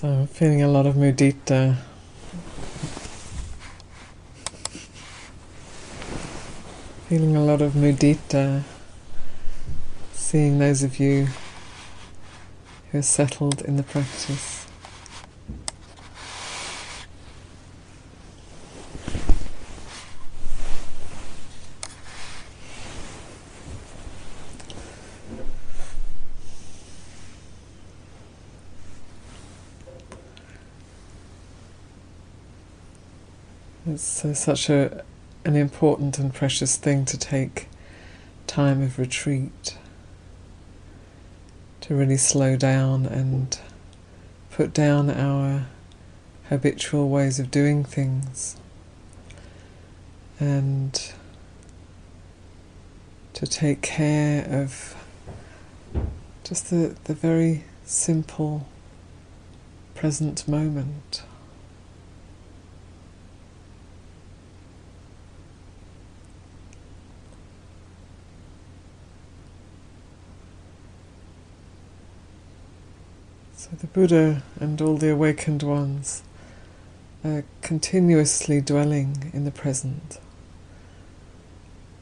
So I'm feeling a lot of mudita. Feeling a lot of mudita. Seeing those of you who are settled in the practice. It's uh, such a an important and precious thing to take time of retreat to really slow down and put down our habitual ways of doing things and to take care of just the, the very simple present moment. So the Buddha and all the awakened ones are continuously dwelling in the present.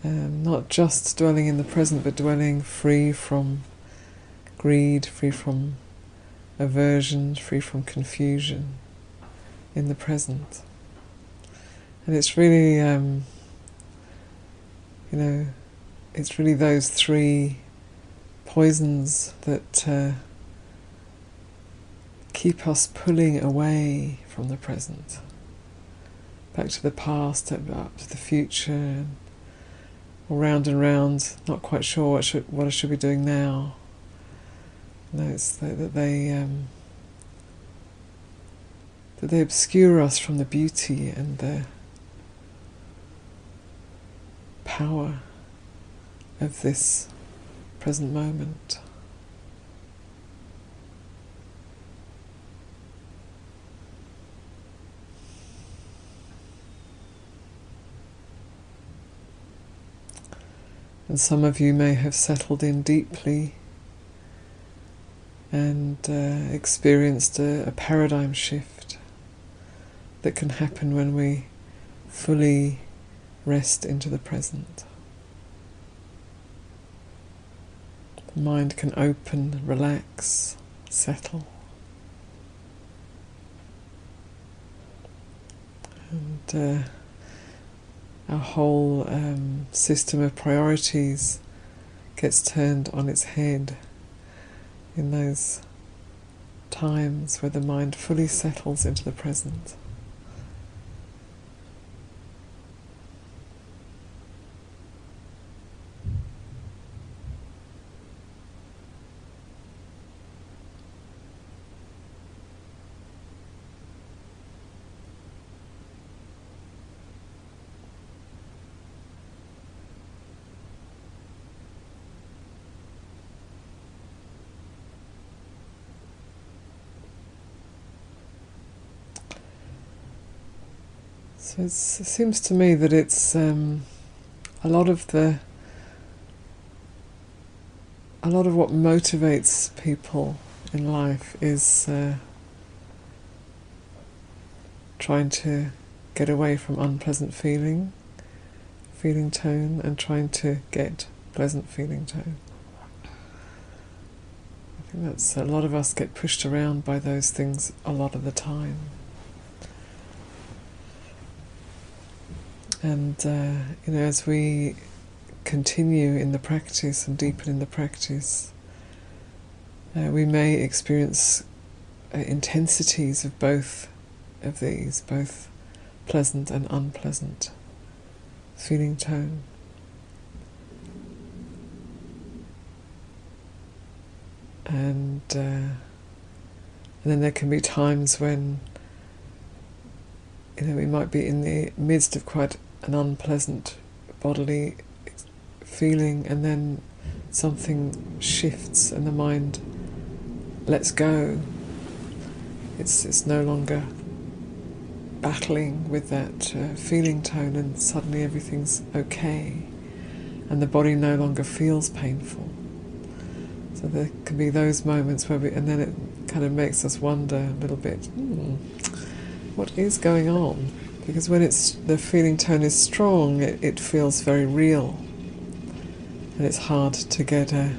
Um, not just dwelling in the present, but dwelling free from greed, free from aversion, free from confusion in the present. And it's really, um, you know, it's really those three poisons that. Uh, keep us pulling away from the present, back to the past, up to the future, or round and round, not quite sure what, should, what I should be doing now. No, it's that they um, that they obscure us from the beauty and the power of this present moment. And some of you may have settled in deeply and uh, experienced a, a paradigm shift that can happen when we fully rest into the present. The mind can open, relax, settle. And uh, our whole um, system of priorities gets turned on its head in those times where the mind fully settles into the present. So it seems to me that it's um, a lot of the a lot of what motivates people in life is uh, trying to get away from unpleasant feeling, feeling tone, and trying to get pleasant feeling tone. I think that's a lot of us get pushed around by those things a lot of the time. And uh, you know, as we continue in the practice and deepen in the practice, uh, we may experience uh, intensities of both of these, both pleasant and unpleasant feeling tone. And, uh, and then there can be times when you know we might be in the midst of quite an unpleasant bodily feeling, and then something shifts and the mind lets go. It's, it's no longer battling with that uh, feeling tone, and suddenly everything's okay, and the body no longer feels painful. So there can be those moments where we, and then it kind of makes us wonder a little bit, hmm, what is going on? Because when it's the feeling tone is strong, it, it feels very real, and it's hard to get a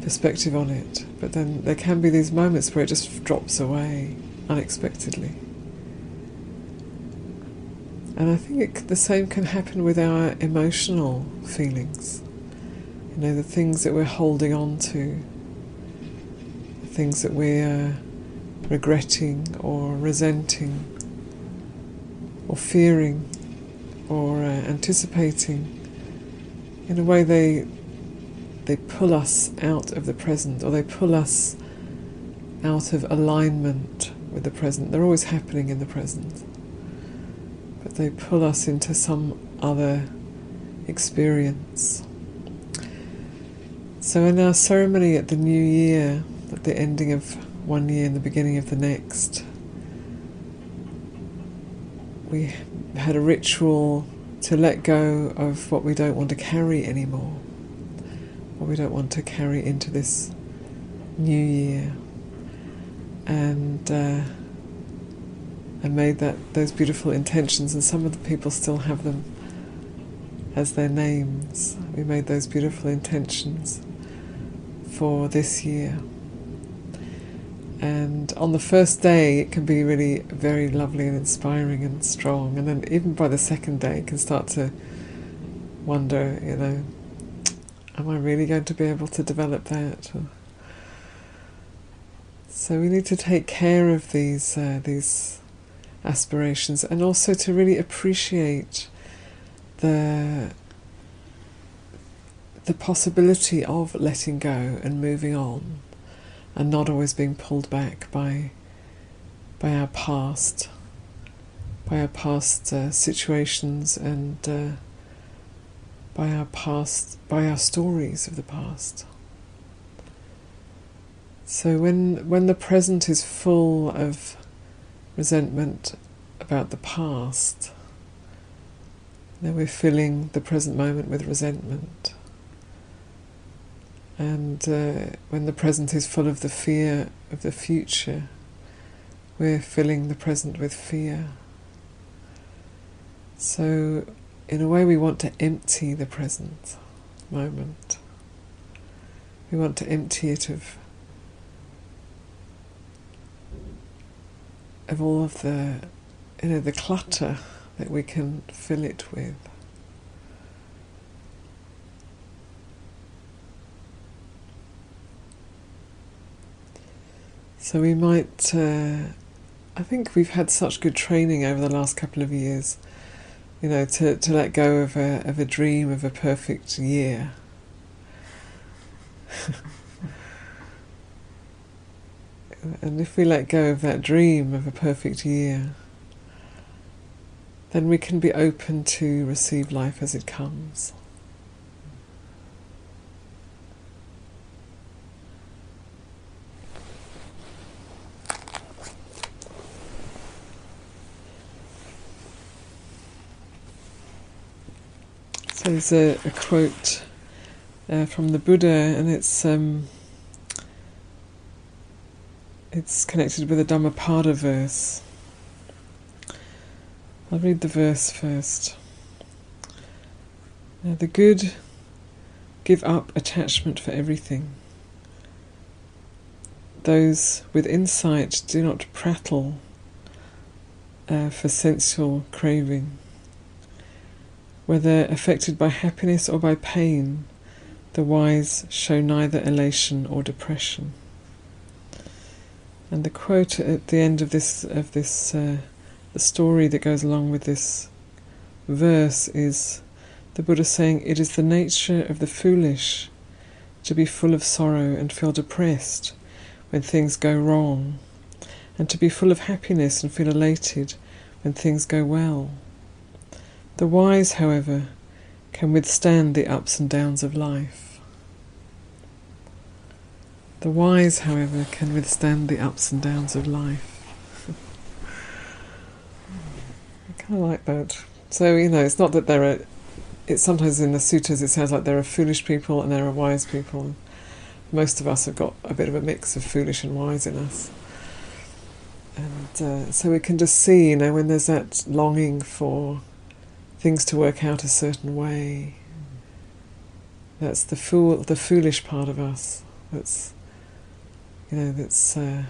perspective on it. But then there can be these moments where it just drops away unexpectedly. And I think it, the same can happen with our emotional feelings. You know, the things that we're holding on to, the things that we're regretting or resenting or fearing or uh, anticipating. In a way, they they pull us out of the present, or they pull us out of alignment with the present. They're always happening in the present, but they pull us into some other experience. So, in our ceremony at the new year, at the ending of one year and the beginning of the next, we had a ritual to let go of what we don't want to carry anymore, what we don't want to carry into this new year, and uh, I made that those beautiful intentions, and some of the people still have them as their names. We made those beautiful intentions for this year. And on the first day, it can be really very lovely and inspiring and strong. And then, even by the second day, you can start to wonder, you know, am I really going to be able to develop that? So we need to take care of these uh, these aspirations, and also to really appreciate the the possibility of letting go and moving on and not always being pulled back by by our past, by our past uh, situations and uh, by our past, by our stories of the past. So when when the present is full of resentment about the past, then we're filling the present moment with resentment. And uh, when the present is full of the fear of the future, we're filling the present with fear. So, in a way, we want to empty the present moment. We want to empty it of of all of the you know the clutter that we can fill it with. So we might, uh, I think we've had such good training over the last couple of years, you know, to, to let go of a, of a dream of a perfect year. and if we let go of that dream of a perfect year, then we can be open to receive life as it comes. So there's a, a quote uh, from the Buddha, and it's um, it's connected with a Dhammapada verse. I'll read the verse first. Now, the good give up attachment for everything. Those with insight do not prattle uh, for sensual craving. Whether affected by happiness or by pain, the wise show neither elation or depression. And the quote at the end of this of this uh, the story that goes along with this verse is the Buddha saying, "It is the nature of the foolish to be full of sorrow and feel depressed when things go wrong, and to be full of happiness and feel elated when things go well." The wise, however, can withstand the ups and downs of life. The wise, however, can withstand the ups and downs of life. I kind of like that. So, you know, it's not that there are, it's sometimes in the sutras it sounds like there are foolish people and there are wise people. most of us have got a bit of a mix of foolish and wise in us. And uh, so we can just see, you know, when there's that longing for things to work out a certain way, that's the fool, the foolish part of us. That's, you know, that's uh,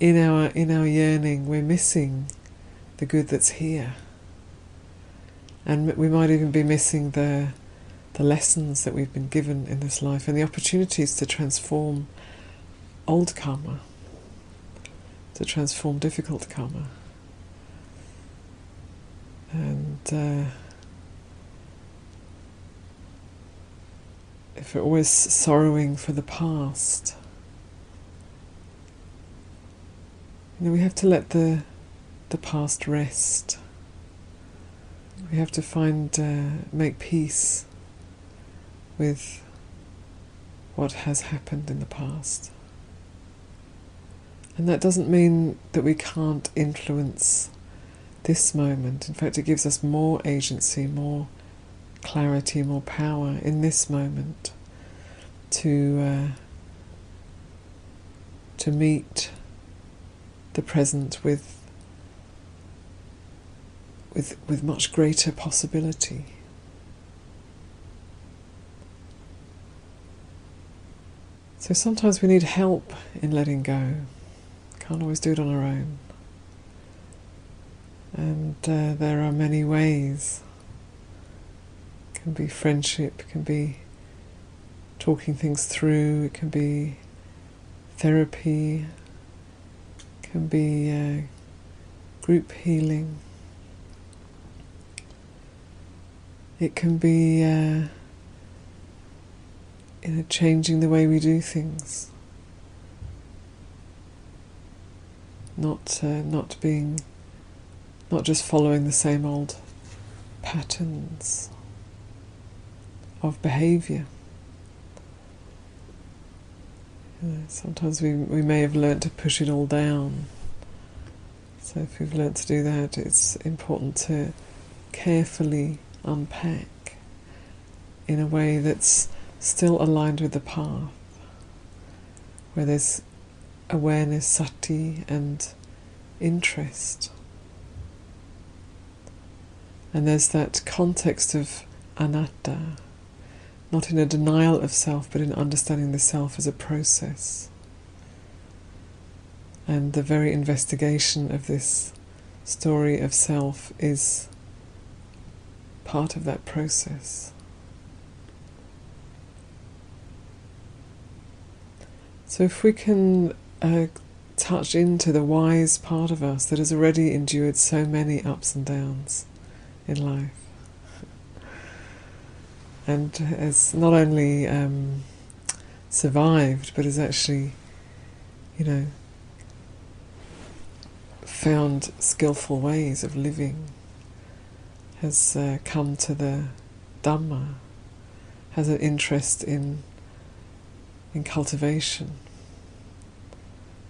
in our in our yearning. We're missing the good that's here, and we might even be missing the the lessons that we've been given in this life and the opportunities to transform old karma, to transform difficult karma. And uh, if we're always sorrowing for the past, you know, we have to let the the past rest. We have to find, uh, make peace with what has happened in the past. And that doesn't mean that we can't influence this moment. In fact, it gives us more agency, more clarity, more power in this moment to uh, to meet the present with with with much greater possibility. So sometimes we need help in letting go. Can't always do it on our own. And uh, there are many ways. It can be friendship, it can be talking things through, it can be therapy, it can be uh, group healing. It can be uh, you know, changing the way we do things, not uh, not being, not just following the same old patterns of behaviour. sometimes we we may have learnt to push it all down. So if we've learnt to do that, it's important to carefully unpack in a way that's still aligned with the path, where there's awareness, sati, and interest. And there's that context of anatta, not in a denial of self, but in understanding the self as a process. And the very investigation of this story of self is part of that process. So, if we can uh, touch into the wise part of us that has already endured so many ups and downs in life, and has not only um, survived, but has actually, you know, found skillful ways of living, has uh, come to the Dhamma, has an interest in in cultivation.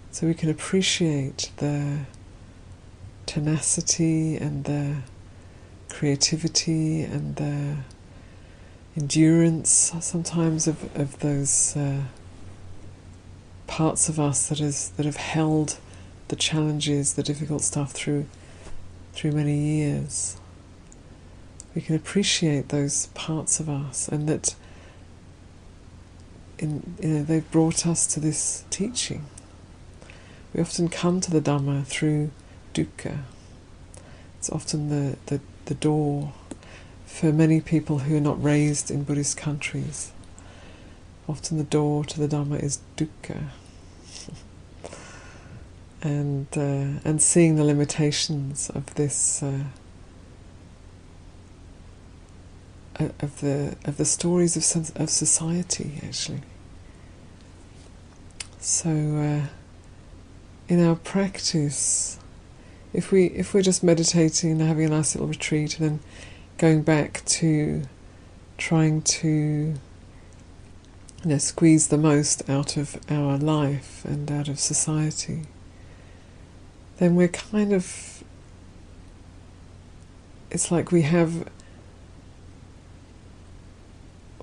So we can appreciate the tenacity and the creativity and the endurance sometimes of, of those uh, parts of us that is that have held the challenges, the difficult stuff through through many years. We can appreciate those parts of us and that in, you know, they've brought us to this teaching. We often come to the Dhamma through dukkha. It's often the, the, the door for many people who are not raised in Buddhist countries. Often the door to the Dhamma is dukkha. and, uh, and seeing the limitations of this. Uh, of the of the stories of of society actually so, uh, in our practice, if we if we're just meditating and having a nice little retreat, and then going back to trying to you know, squeeze the most out of our life and out of society, then we're kind of it's like we have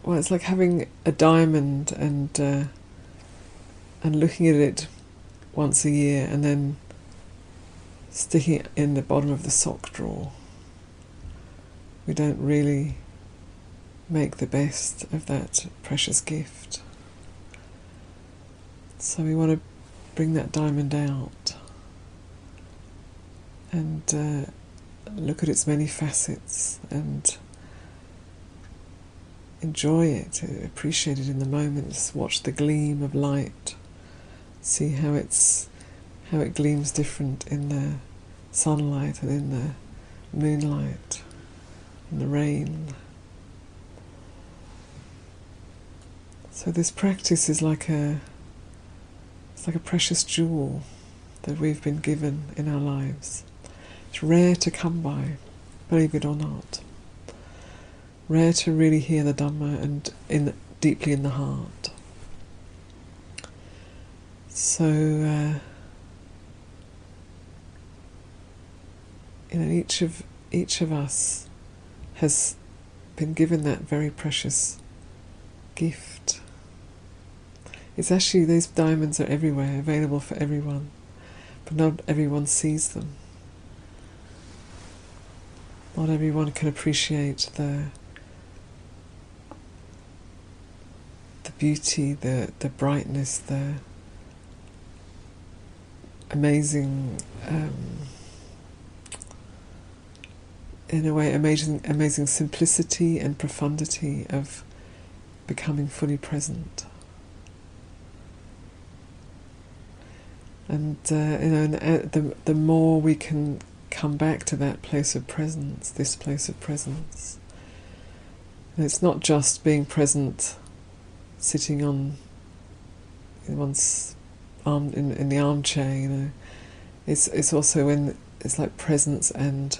well, it's like having a diamond and uh, and looking at it once a year and then sticking it in the bottom of the sock drawer. We don't really make the best of that precious gift. So we want to bring that diamond out and uh, look at its many facets and enjoy it, appreciate it in the moment, just watch the gleam of light, see how it's how it gleams different in the sunlight and in the moonlight, in the rain. So this practice is like a it's like a precious jewel that we've been given in our lives. It's rare to come by, believe it or not. Rare to really hear the Dhamma and in deeply in the heart. So, uh, you know, each of each of us has been given that very precious gift. It's actually these diamonds are everywhere, available for everyone, but not everyone sees them. Not everyone can appreciate the the beauty, the the brightness, the amazing, um, in a way, amazing, amazing simplicity and profundity of becoming fully present. And uh, you know, uh, the the more we can come back to that place of presence, this place of presence. And it's not just being present, sitting on one's arm in, in the armchair. You know, it's it's also when it's like presence and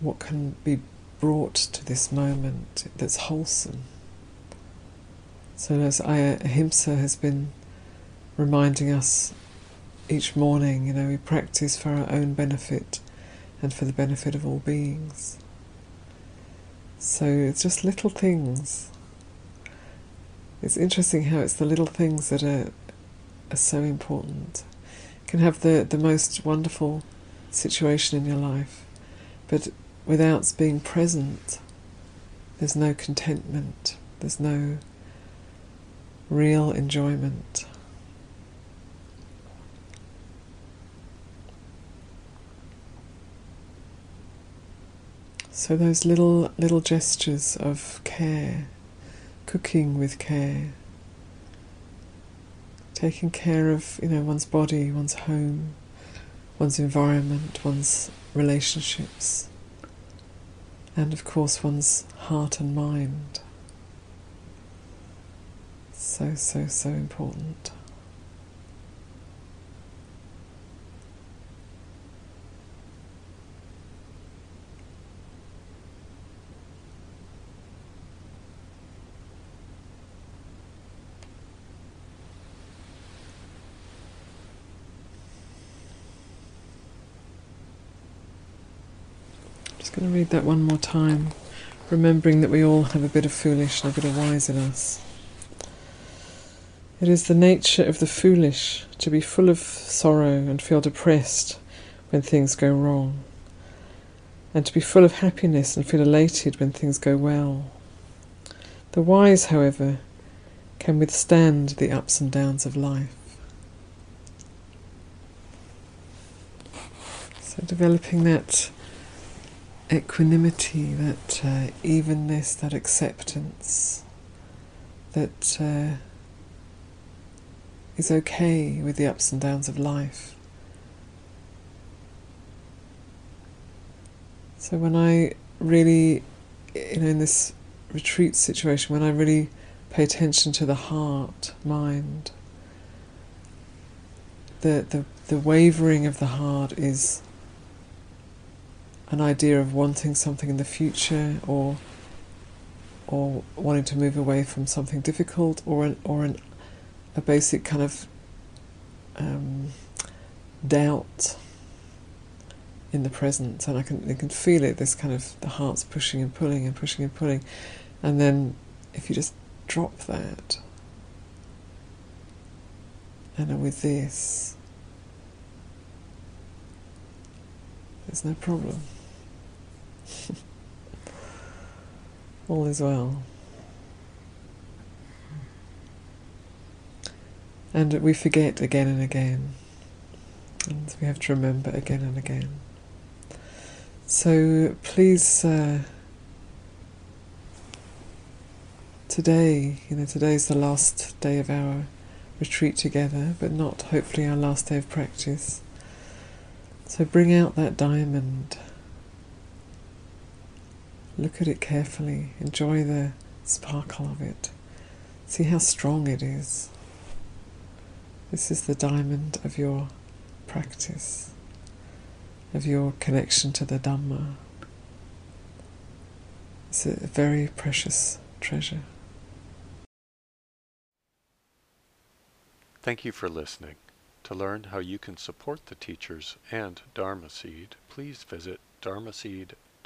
what can be brought to this moment that's wholesome. So as Ahimsa has been reminding us each morning, you know, we practice for our own benefit and for the benefit of all beings. So it's just little things. It's interesting how it's the little things that are, are so important. You can have the, the most wonderful situation in your life, but without being present, there's no contentment, there's no real enjoyment. So those little little gestures of care, cooking with care, taking care of you know one's body, one's home, one's environment, one's relationships, and of course one's heart and mind. So so so important. Just going to read that one more time, remembering that we all have a bit of foolish and a bit of wise in us. It is the nature of the foolish to be full of sorrow and feel depressed when things go wrong, and to be full of happiness and feel elated when things go well. The wise, however, can withstand the ups and downs of life. So, developing that equanimity, that uh, evenness, that acceptance, that uh, is okay with the ups and downs of life. So when I really, you know, in this retreat situation, when I really pay attention to the heart, mind, the the, the wavering of the heart is an idea of wanting something in the future or or wanting to move away from something difficult or an, or an, a basic kind of um, doubt in the present and I can, I can feel it this kind of the heart's pushing and pulling and pushing and pulling And then if you just drop that and with this, there's no problem. All is well. And we forget again and again. And we have to remember again and again. So please, uh, today, you know, today is the last day of our retreat together, but not hopefully our last day of practice. So bring out that diamond. Look at it carefully. Enjoy the sparkle of it. See how strong it is. This is the diamond of your practice, of your connection to the Dhamma. It's a very precious treasure. Thank you for listening. To learn how you can support the teachers and Dharma Seed, please visit dharma dharmaseed.org